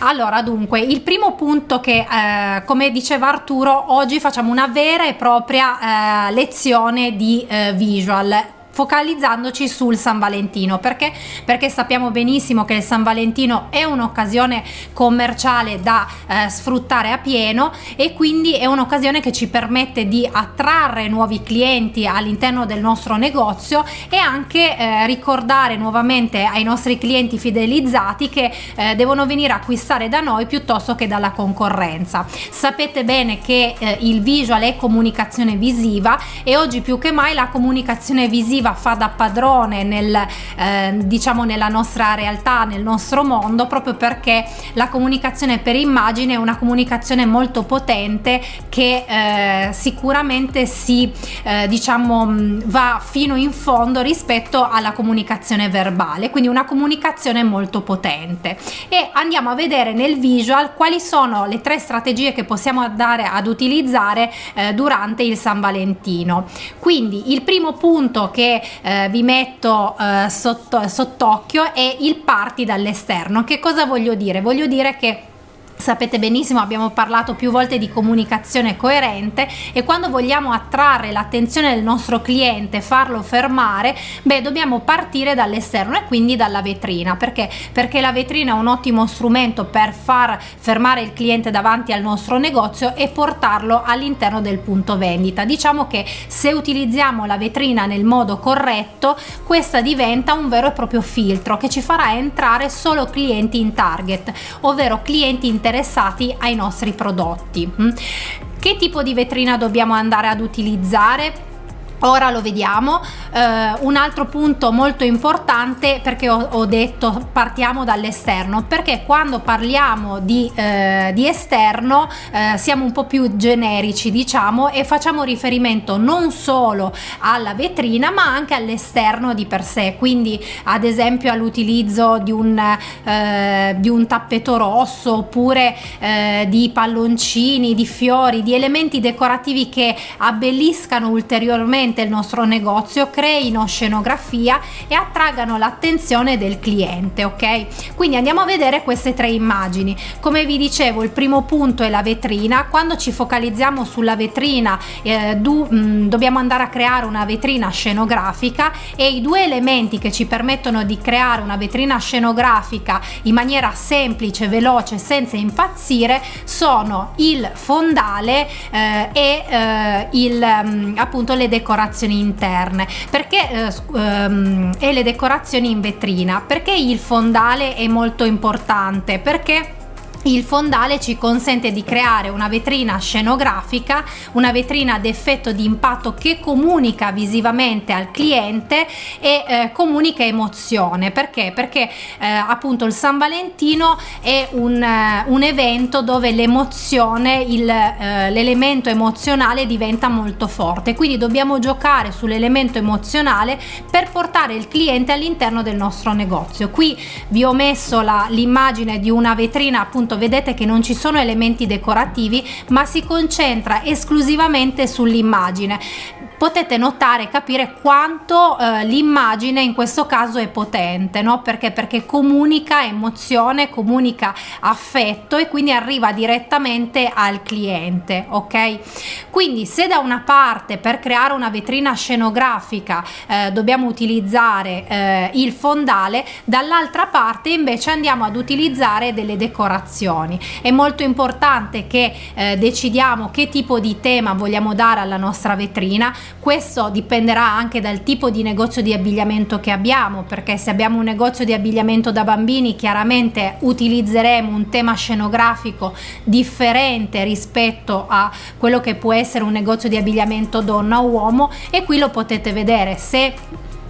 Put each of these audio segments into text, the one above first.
Allora, dunque, il primo punto che, eh, come diceva Arturo, oggi facciamo una vera e propria eh, lezione di eh, visual focalizzandoci sul San Valentino. Perché? Perché sappiamo benissimo che il San Valentino è un'occasione commerciale da eh, sfruttare a pieno e quindi è un'occasione che ci permette di attrarre nuovi clienti all'interno del nostro negozio e anche eh, ricordare nuovamente ai nostri clienti fidelizzati che eh, devono venire a acquistare da noi piuttosto che dalla concorrenza. Sapete bene che eh, il visual è comunicazione visiva e oggi più che mai la comunicazione visiva va fa da padrone nel, eh, diciamo nella nostra realtà, nel nostro mondo, proprio perché la comunicazione per immagine è una comunicazione molto potente che eh, sicuramente si eh, diciamo va fino in fondo rispetto alla comunicazione verbale, quindi una comunicazione molto potente. E andiamo a vedere nel visual quali sono le tre strategie che possiamo andare ad utilizzare eh, durante il San Valentino. Quindi il primo punto che eh, vi metto eh, sotto, sott'occhio è il parti dall'esterno. Che cosa voglio dire? Voglio dire che Sapete benissimo, abbiamo parlato più volte di comunicazione coerente e quando vogliamo attrarre l'attenzione del nostro cliente, farlo fermare, beh, dobbiamo partire dall'esterno e quindi dalla vetrina. Perché? Perché la vetrina è un ottimo strumento per far fermare il cliente davanti al nostro negozio e portarlo all'interno del punto vendita. Diciamo che se utilizziamo la vetrina nel modo corretto, questa diventa un vero e proprio filtro che ci farà entrare solo clienti in target, ovvero clienti interessati interessati ai nostri prodotti. Mm? Che tipo di vetrina dobbiamo andare ad utilizzare? Ora lo vediamo. Uh, un altro punto molto importante perché ho, ho detto partiamo dall'esterno perché quando parliamo di, uh, di esterno uh, siamo un po' più generici diciamo e facciamo riferimento non solo alla vetrina ma anche all'esterno di per sé quindi ad esempio all'utilizzo di un, di un tappeto rosso oppure di palloncini di fiori di elementi decorativi che abbelliscano ulteriormente sicuramente il nostro negozio, creino scenografia e attraggano l'attenzione del cliente, ok? Quindi andiamo a vedere queste tre immagini. Come vi dicevo, il primo punto è la vetrina. Quando ci focalizziamo sulla vetrina, eh, do, mh, mm, dobbiamo andare a creare una vetrina scenografica e i due elementi che ci permettono di creare una vetrina scenografica in maniera semplice, veloce, senza impazzire sono il fondale eh, e eh, il, mh, mm, appunto le decorazioni decorazioni interne. Perché eh, ehm, e le decorazioni in vetrina? Perché il fondale è molto importante? Perché il fondale ci consente di creare una vetrina scenografica, una vetrina ad effetto di impatto che comunica visivamente al cliente e eh, comunica emozione. Perché? Perché eh, appunto il San Valentino è un, uh, un evento dove l'emozione, il, uh, l'elemento emozionale diventa molto forte. Quindi dobbiamo giocare sull'elemento emozionale per portare il cliente all'interno del nostro negozio. Qui vi ho messo la, l'immagine di una vetrina appunto vedete che non ci sono elementi decorativi ma si concentra esclusivamente sull'immagine potete notare e capire quanto eh, l'immagine in questo caso è potente no? Perché perché comunica emozione comunica affetto e quindi arriva direttamente al cliente ok? Quindi se da una parte per creare una vetrina scenografica eh, dobbiamo utilizzare eh, il fondale dall'altra parte invece andiamo ad utilizzare delle decorazioni. È molto importante che eh, decidiamo che tipo di tema vogliamo dare alla nostra vetrina questo dipenderà anche dal tipo di negozio di abbigliamento che abbiamo, perché se abbiamo un negozio di abbigliamento da bambini chiaramente utilizzeremo un tema scenografico differente rispetto a quello che può essere un negozio di abbigliamento donna o uomo e qui lo potete vedere. Se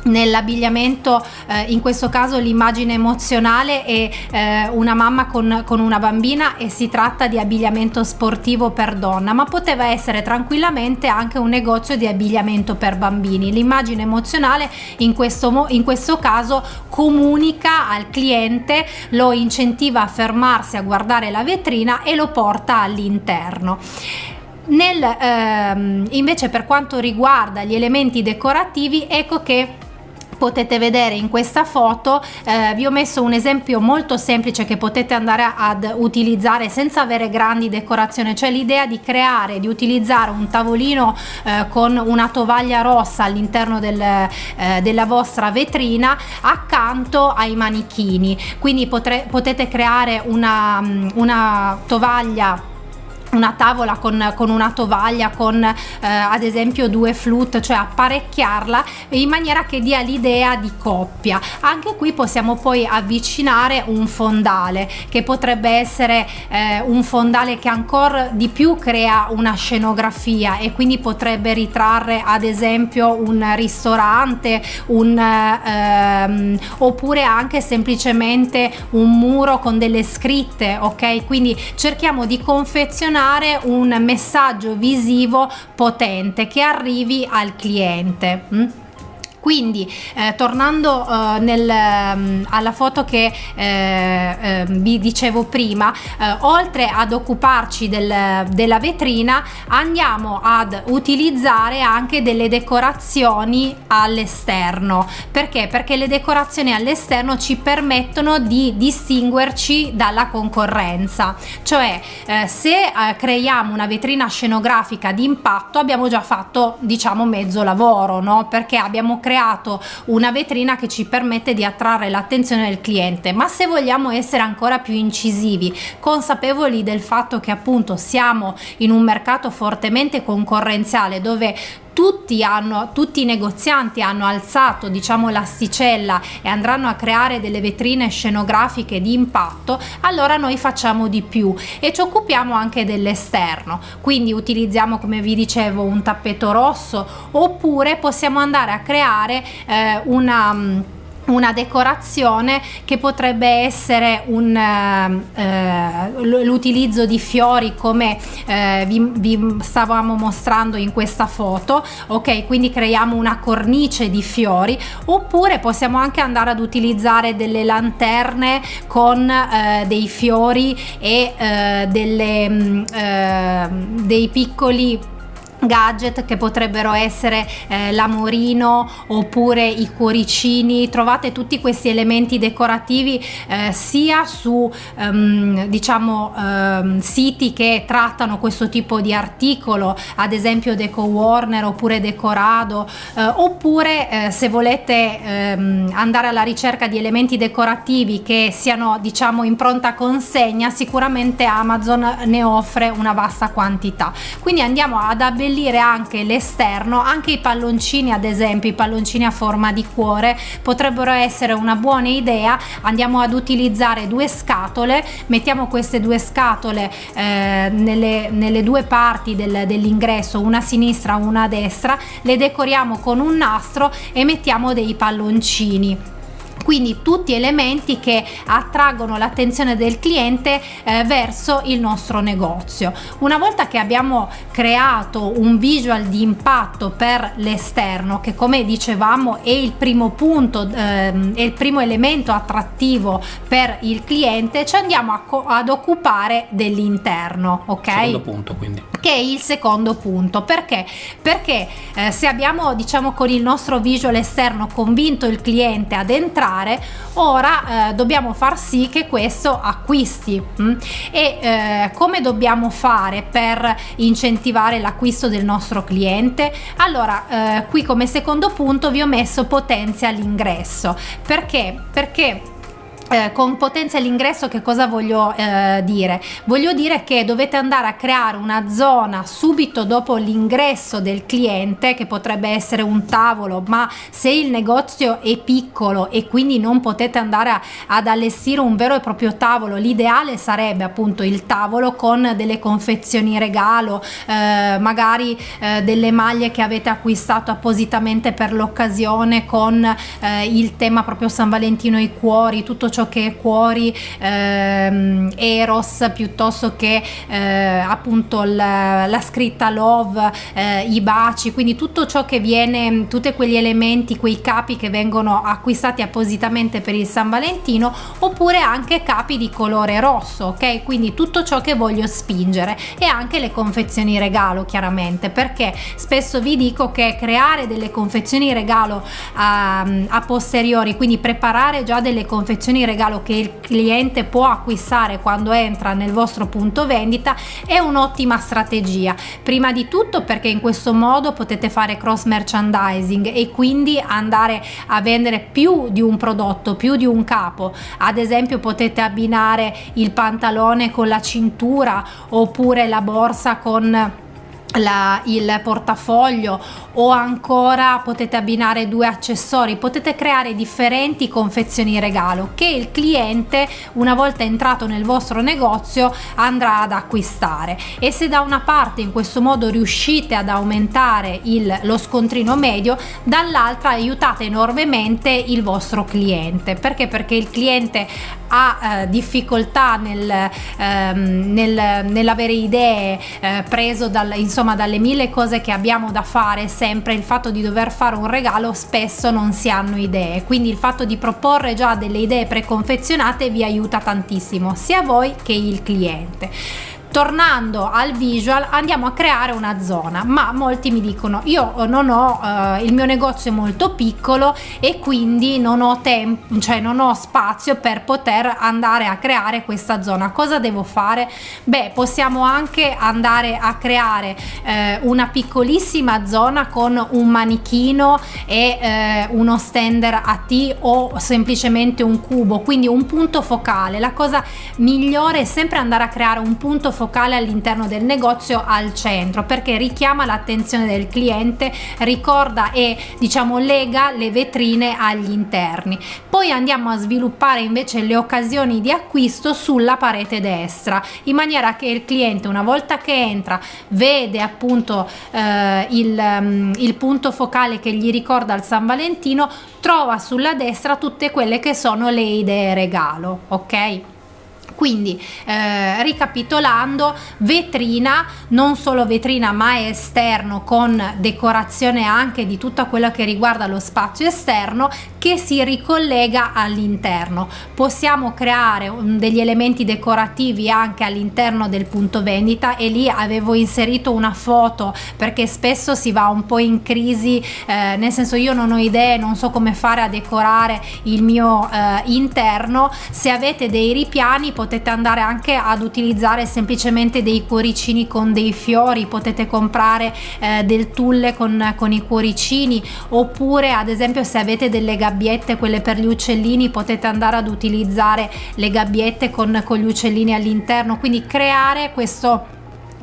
nell'abbigliamento eh, in questo caso l'immagine emozionale è eh, una mamma con, con, una bambina e si tratta di abbigliamento sportivo per donna ma poteva essere tranquillamente anche un negozio di abbigliamento per bambini. L'immagine emozionale in questo, in questo caso comunica al cliente lo incentiva a fermarsi a guardare la vetrina e lo porta all'interno. Nel, ehm, invece per quanto riguarda gli elementi decorativi ecco che potete vedere in questa foto eh, vi ho messo un esempio molto semplice che potete andare ad utilizzare senza avere grandi decorazioni cioè l'idea di creare di utilizzare un tavolino eh, con una tovaglia rossa all'interno del, eh, della vostra vetrina accanto ai manichini. Quindi potre, potete creare una, una tovaglia una tavola con, con, una tovaglia con eh, ad esempio due flute cioè apparecchiarla in maniera che dia l'idea di coppia. Anche qui possiamo poi avvicinare un fondale che potrebbe essere eh, un fondale che ancora di più crea una scenografia e quindi potrebbe ritrarre ad esempio un ristorante un ehm, oppure anche semplicemente un muro con delle scritte ok? Quindi cerchiamo di confezionare selezionare un messaggio visivo potente che arrivi al cliente. Mm? quindi eh, tornando eh, nel, um, alla foto che eh, ehm, vi dicevo prima eh, oltre ad occuparci del, della vetrina andiamo ad utilizzare anche delle decorazioni all'esterno. Perché? Perché le decorazioni all'esterno ci permettono di distinguerci dalla concorrenza. Cioè eh, se eh, creiamo una vetrina scenografica di impatto abbiamo già fatto diciamo mezzo lavoro no? Perché abbiamo creato creato una vetrina che ci permette di attrarre l'attenzione del cliente. Ma se vogliamo essere ancora più incisivi consapevoli del fatto che appunto siamo in un mercato fortemente concorrenziale dove tutti, hanno, tutti i negozianti hanno alzato diciamo l'asticella e andranno a creare delle vetrine scenografiche di impatto allora noi facciamo di più e ci occupiamo anche dell'esterno. Quindi utilizziamo come vi dicevo un tappeto rosso oppure possiamo andare a creare eh, una una decorazione che potrebbe essere un, eh, eh l'utilizzo di fiori come eh, vi, vi, stavamo mostrando in questa foto ok? Quindi creiamo una cornice di fiori oppure possiamo anche andare ad utilizzare delle lanterne con eh, dei fiori e eh, delle, mm, eh, dei piccoli gadget che potrebbero essere eh, l'amorino oppure i cuoricini. Trovate tutti questi elementi decorativi eh, sia su ehm, diciamo ehm, siti che trattano questo tipo di articolo ad esempio Deco Warner oppure Decorado eh, oppure eh, se volete ehm, andare alla ricerca di elementi decorativi che siano diciamo in pronta consegna sicuramente Amazon ne offre una vasta quantità. Quindi andiamo ad abbellire abbellire anche l'esterno anche i palloncini ad esempio i palloncini a forma di cuore potrebbero essere una buona idea. Andiamo ad utilizzare due scatole mettiamo queste due scatole eh, nelle, nelle, due parti del, dell'ingresso una a sinistra una a destra le decoriamo con un nastro e mettiamo dei palloncini quindi tutti elementi che attraggono l'attenzione del cliente eh, verso il nostro negozio. Una volta che abbiamo creato un visual di impatto per l'esterno che come dicevamo è il primo punto ehm, è il primo elemento attrattivo per il cliente ci andiamo ad occupare dell'interno ok? Secondo punto quindi. Che è il secondo punto. Perché? Perché eh, se abbiamo diciamo con il nostro visual esterno convinto il cliente ad entrare fare ora eh, dobbiamo far sì che questo acquisti mh? Mm? e eh, come dobbiamo fare per incentivare l'acquisto del nostro cliente allora eh, qui come secondo punto vi ho messo potenzia l'ingresso perché perché eh, con potenza l'ingresso che cosa voglio eh, dire? Voglio dire che dovete andare a creare una zona subito dopo l'ingresso del cliente che potrebbe essere un tavolo ma se il negozio è piccolo e quindi non potete andare a, ad allestire un vero e proprio tavolo l'ideale sarebbe appunto il tavolo con delle confezioni regalo eh, magari eh, delle maglie che avete acquistato appositamente per l'occasione con eh, il tema proprio San Valentino i cuori tutto ciò ciò che è cuori ehm, eros piuttosto che eh, appunto la, la, scritta love eh, i baci quindi tutto ciò che viene tutti quegli elementi quei capi che vengono acquistati appositamente per il San Valentino oppure anche capi di colore rosso ok? Quindi tutto ciò che voglio spingere e anche le confezioni regalo chiaramente perché spesso vi dico che creare delle confezioni regalo a, a posteriori quindi preparare già delle confezioni regalo che il cliente può acquistare quando entra nel vostro punto vendita è un'ottima strategia. Prima di tutto perché in questo modo potete fare cross merchandising e quindi andare a vendere più di un prodotto più di un capo. Ad esempio potete abbinare il pantalone con la cintura oppure la borsa con la, il portafoglio o ancora potete abbinare due accessori potete creare differenti confezioni regalo che il cliente una volta entrato nel vostro negozio andrà ad acquistare. E se da una parte in questo modo riuscite ad aumentare il, lo scontrino medio dall'altra aiutate enormemente il vostro cliente. Perché? Perché il cliente ha eh, difficoltà nel, ehm, nel, nell'avere idee eh, preso dal insomma insomma dalle mille cose che abbiamo da fare sempre il fatto di dover fare un regalo spesso non si hanno idee. Quindi il fatto di proporre già delle idee preconfezionate vi aiuta tantissimo sia voi che il cliente tornando al visual andiamo a creare una zona ma molti mi dicono io non ho eh, il mio negozio è molto piccolo e quindi non ho tempo cioè non ho spazio per poter andare a creare questa zona. Cosa devo fare? Beh possiamo anche andare a creare eh, una piccolissima zona con un manichino e eh, uno stender a T o semplicemente un cubo quindi un punto focale. La cosa migliore è sempre andare a creare un punto focale all'interno del negozio al centro perché richiama l'attenzione del cliente ricorda e diciamo lega le vetrine agli interni. Poi andiamo a sviluppare invece le occasioni di acquisto sulla parete destra in maniera che il cliente una volta che entra vede appunto eh, il, um, il punto focale che gli ricorda il San Valentino trova sulla destra tutte quelle che sono le idee regalo ok quindi eh, ricapitolando vetrina non solo vetrina ma esterno con decorazione anche di tutto quello che riguarda lo spazio esterno che si ricollega all'interno. Possiamo creare degli elementi decorativi anche all'interno del punto vendita e lì avevo inserito una foto perché spesso si va un po' in crisi eh, nel senso io non ho idee non so come fare a decorare il mio eh, interno. Se avete dei ripiani potete andare anche ad utilizzare semplicemente dei cuoricini con dei fiori potete comprare eh, del tulle con, con i cuoricini oppure ad esempio se avete delle gabbiette quelle per gli uccellini potete andare ad utilizzare le gabbiette con, con gli uccellini all'interno. Quindi creare questo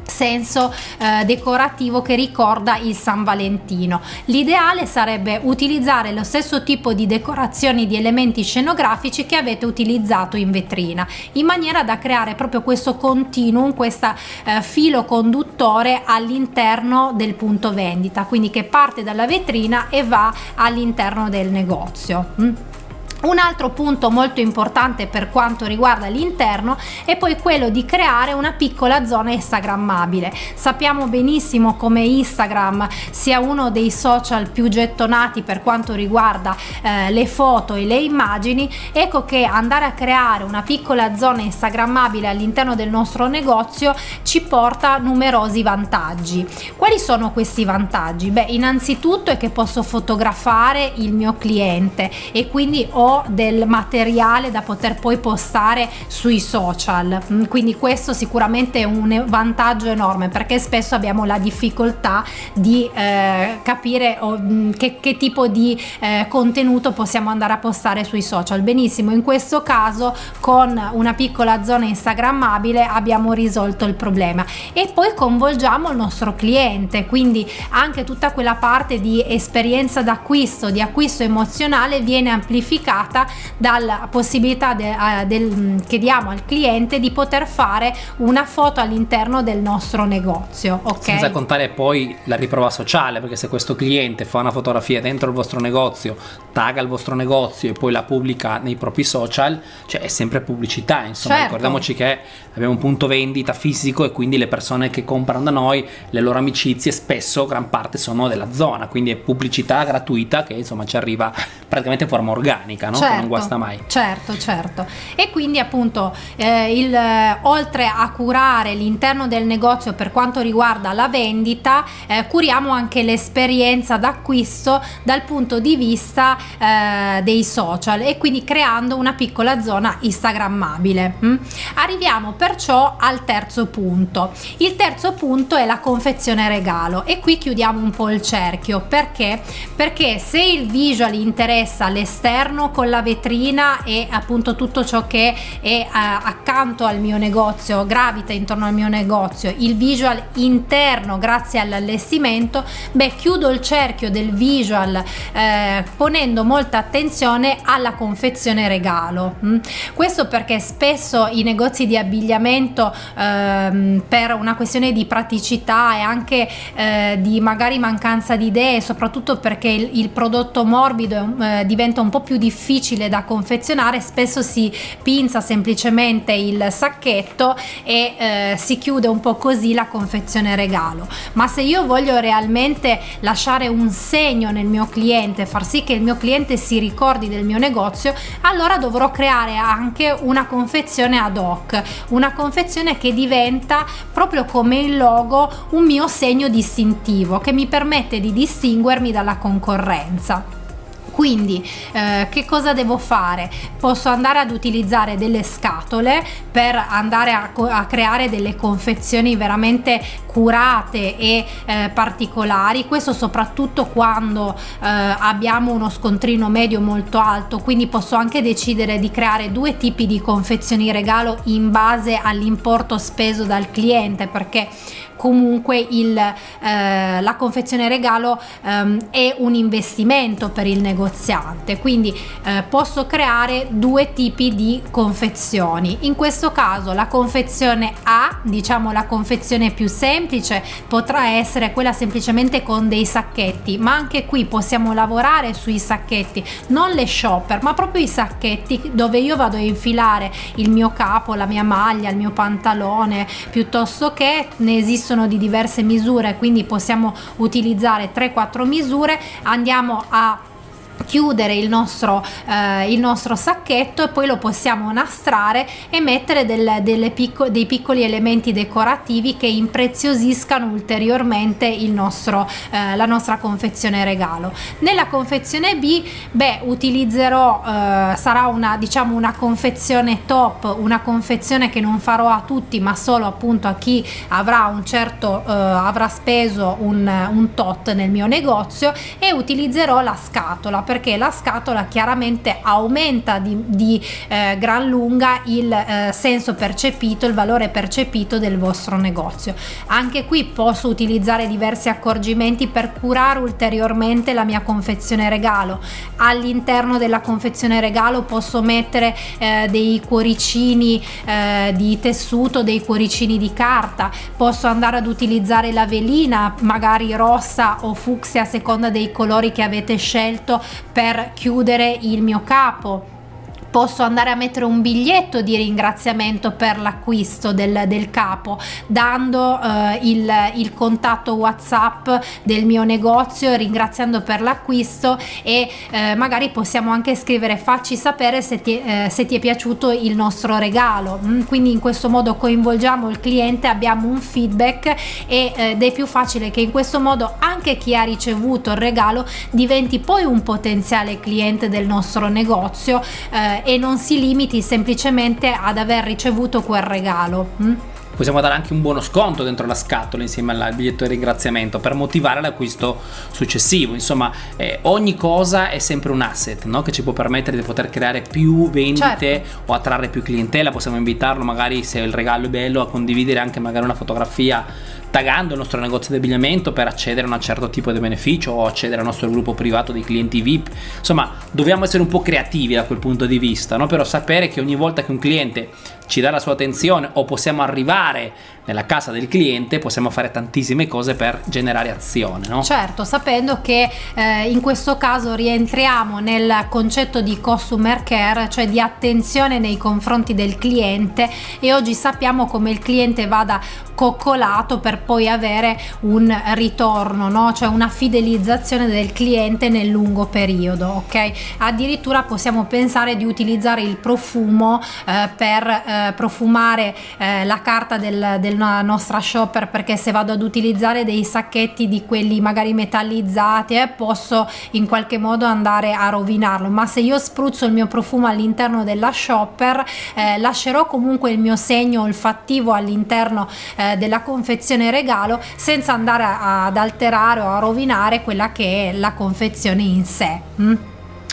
senso eh, decorativo che ricorda il San Valentino. L'ideale sarebbe utilizzare lo stesso tipo di decorazioni di elementi scenografici che avete utilizzato in vetrina, in maniera da creare proprio questo continuum, questo eh, filo conduttore all'interno del punto vendita, quindi che parte dalla vetrina e va all'interno del negozio. Mm? Un altro punto molto importante per quanto riguarda l'interno è poi quello di creare una piccola zona instagrammabile. Sappiamo benissimo come Instagram sia uno dei social più gettonati per quanto riguarda eh, le foto e le immagini, ecco che andare a creare una piccola zona instagrammabile all'interno del nostro negozio ci porta numerosi vantaggi. Quali sono questi vantaggi? Beh, innanzitutto è che posso fotografare il mio cliente e quindi ho del materiale da poter poi postare sui social. Mm, quindi questo sicuramente è un vantaggio enorme perché spesso abbiamo la difficoltà di eh, capire oh, che, che, tipo di eh, contenuto possiamo andare a postare sui social. Benissimo in questo caso con una piccola zona instagrammabile abbiamo risolto il problema. E poi coinvolgiamo il nostro cliente quindi anche tutta quella parte di esperienza d'acquisto di acquisto emozionale viene amplificata dettata dalla possibilità de, uh, del, che diamo al cliente di poter fare una foto all'interno del nostro negozio. Okay? Senza contare poi la riprova sociale, perché se questo cliente fa una fotografia dentro il vostro negozio, tagga il vostro negozio e poi la pubblica nei propri social, cioè è sempre pubblicità, insomma, certo. ricordiamoci che abbiamo un punto vendita fisico e quindi le persone che comprano da noi, le loro amicizie spesso gran parte sono della zona, quindi è pubblicità gratuita che insomma ci arriva praticamente in forma organica, no? certo, che non guasta mai. Certo, certo. E quindi appunto eh, il, oltre a curare l'interno del negozio per quanto riguarda la vendita, eh, curiamo anche l'esperienza d'acquisto dal punto di vista eh, dei social e quindi creando una piccola zona instagrammabile. Mm? Arriviamo perciò al terzo punto. Il terzo punto è la confezione regalo e qui chiudiamo un po' il cerchio perché? Perché se il visual interessa l'esterno con la vetrina e appunto tutto ciò che è eh, accanto al mio negozio, gravita intorno al mio negozio, il visual interno grazie all'allestimento, beh chiudo il cerchio del visual eh, ponendo molta attenzione alla confezione regalo. Mm? Questo perché spesso i negozi di abbigliamento ehm, per una questione di praticità e anche eh, di magari mancanza di idee, soprattutto perché il, il prodotto morbido eh, diventa un po' più difficile da confezionare, spesso si pinza semplicemente il sacchetto e eh, si chiude un po' così la confezione regalo. Ma se io voglio realmente lasciare un segno nel mio cliente, far sì che il mio cliente si ricordi del mio negozio, allora dovrò creare anche una confezione ad hoc, una confezione che diventa proprio come il logo un mio segno distintivo che mi permette di distinguermi dalla concorrenza. Quindi eh, che cosa devo fare? Posso andare ad utilizzare delle scatole per andare a, a creare delle confezioni veramente curate e eh, particolari, questo soprattutto quando eh, abbiamo uno scontrino medio molto alto, quindi posso anche decidere di creare due tipi di confezioni regalo in base all'importo speso dal cliente perché comunque il, eh, la confezione regalo ehm, è un investimento per il negoziante. Quindi eh, posso creare due tipi di confezioni. In questo caso la confezione A diciamo la confezione più semplice potrà essere quella semplicemente con dei sacchetti ma anche qui possiamo lavorare sui sacchetti non le shopper ma proprio i sacchetti dove io vado a infilare il mio capo la mia maglia il mio pantalone piuttosto che ne esistono esistono di diverse misure quindi possiamo utilizzare 3-4 misure. Andiamo a chiudere il nostro, eh, il nostro sacchetto e poi lo possiamo nastrare e mettere del, picco, dei piccoli elementi decorativi che impreziosiscano ulteriormente il nostro, eh, la nostra confezione regalo. Nella confezione B beh utilizzerò eh, sarà una diciamo una confezione top una confezione che non farò a tutti ma solo appunto a chi avrà un certo eh, avrà speso un, un tot nel mio negozio e utilizzerò la scatola perché la scatola chiaramente aumenta di, di eh, gran lunga il eh, senso percepito, il valore percepito del vostro negozio. Anche qui posso utilizzare diversi accorgimenti per curare ulteriormente la mia confezione regalo. All'interno della confezione regalo posso mettere eh, dei cuoricini eh, di tessuto, dei cuoricini di carta, posso andare ad utilizzare la velina, magari rossa o fucsia a seconda dei colori che avete scelto per chiudere il mio capo posso andare a mettere un biglietto di ringraziamento per l'acquisto del, del capo dando eh, il, il, contatto whatsapp del mio negozio ringraziando per l'acquisto e eh, magari possiamo anche scrivere facci sapere se ti, eh, se ti è piaciuto il nostro regalo. Mm, quindi in questo modo coinvolgiamo il cliente abbiamo un feedback eh, ed è più facile che in questo modo anche chi ha ricevuto il regalo diventi poi un potenziale cliente del nostro negozio eh, e non si limiti semplicemente ad aver ricevuto quel regalo. Hm? possiamo dare anche un buono sconto dentro la scatola insieme al biglietto di ringraziamento per motivare l'acquisto successivo insomma eh, ogni cosa è sempre un asset no? che ci può permettere di poter creare più vendite certo. o attrarre più clientela possiamo invitarlo magari se il regalo è bello a condividere anche magari una fotografia taggando il nostro negozio di abbigliamento per accedere a un certo tipo di beneficio o accedere al nostro gruppo privato di clienti VIP. Insomma, dobbiamo essere un po' creativi da quel punto di vista, no? però sapere che ogni volta che un cliente ci dà la sua attenzione o possiamo arrivare nella casa del cliente, possiamo fare tantissime cose per generare azione. No? Certo, sapendo che eh, in questo caso rientriamo nel concetto di customer care, cioè di attenzione nei confronti del cliente e oggi sappiamo come il cliente vada coccolato per poi avere un ritorno, no? cioè una fidelizzazione del cliente nel lungo periodo. Ok, addirittura possiamo pensare di utilizzare il profumo eh, per eh, profumare eh, la carta del, della nostra shopper perché se vado ad utilizzare dei sacchetti di quelli magari metallizzati eh, posso in qualche modo andare a rovinarlo ma se io spruzzo il mio profumo all'interno della shopper eh, lascerò comunque il mio segno olfattivo all'interno eh, della confezione regalo senza andare a, ad alterare o a rovinare quella che è la confezione in sé. Mm?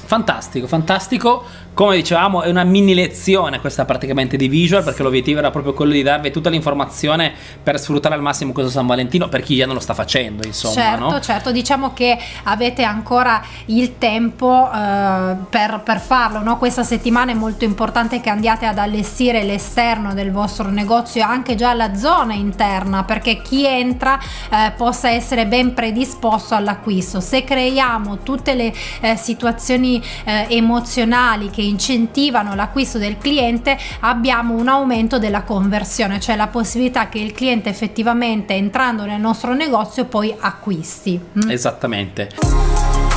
Fantastico, fantastico come dicevamo è una mini lezione questa praticamente di visual perché l'obiettivo era proprio quello di darvi tutta l'informazione per sfruttare al massimo questo San Valentino per chi già non lo sta facendo insomma certo no? certo diciamo che avete ancora il tempo eh, per, per, farlo no? questa settimana è molto importante che andiate ad allestire l'esterno del vostro negozio anche già la zona interna perché chi entra eh, possa essere ben predisposto all'acquisto se creiamo tutte le eh, situazioni eh, emozionali che che incentivano l'acquisto del cliente abbiamo un aumento della conversione, cioè la possibilità che il cliente effettivamente entrando nel nostro negozio poi acquisti. Mm? Esattamente.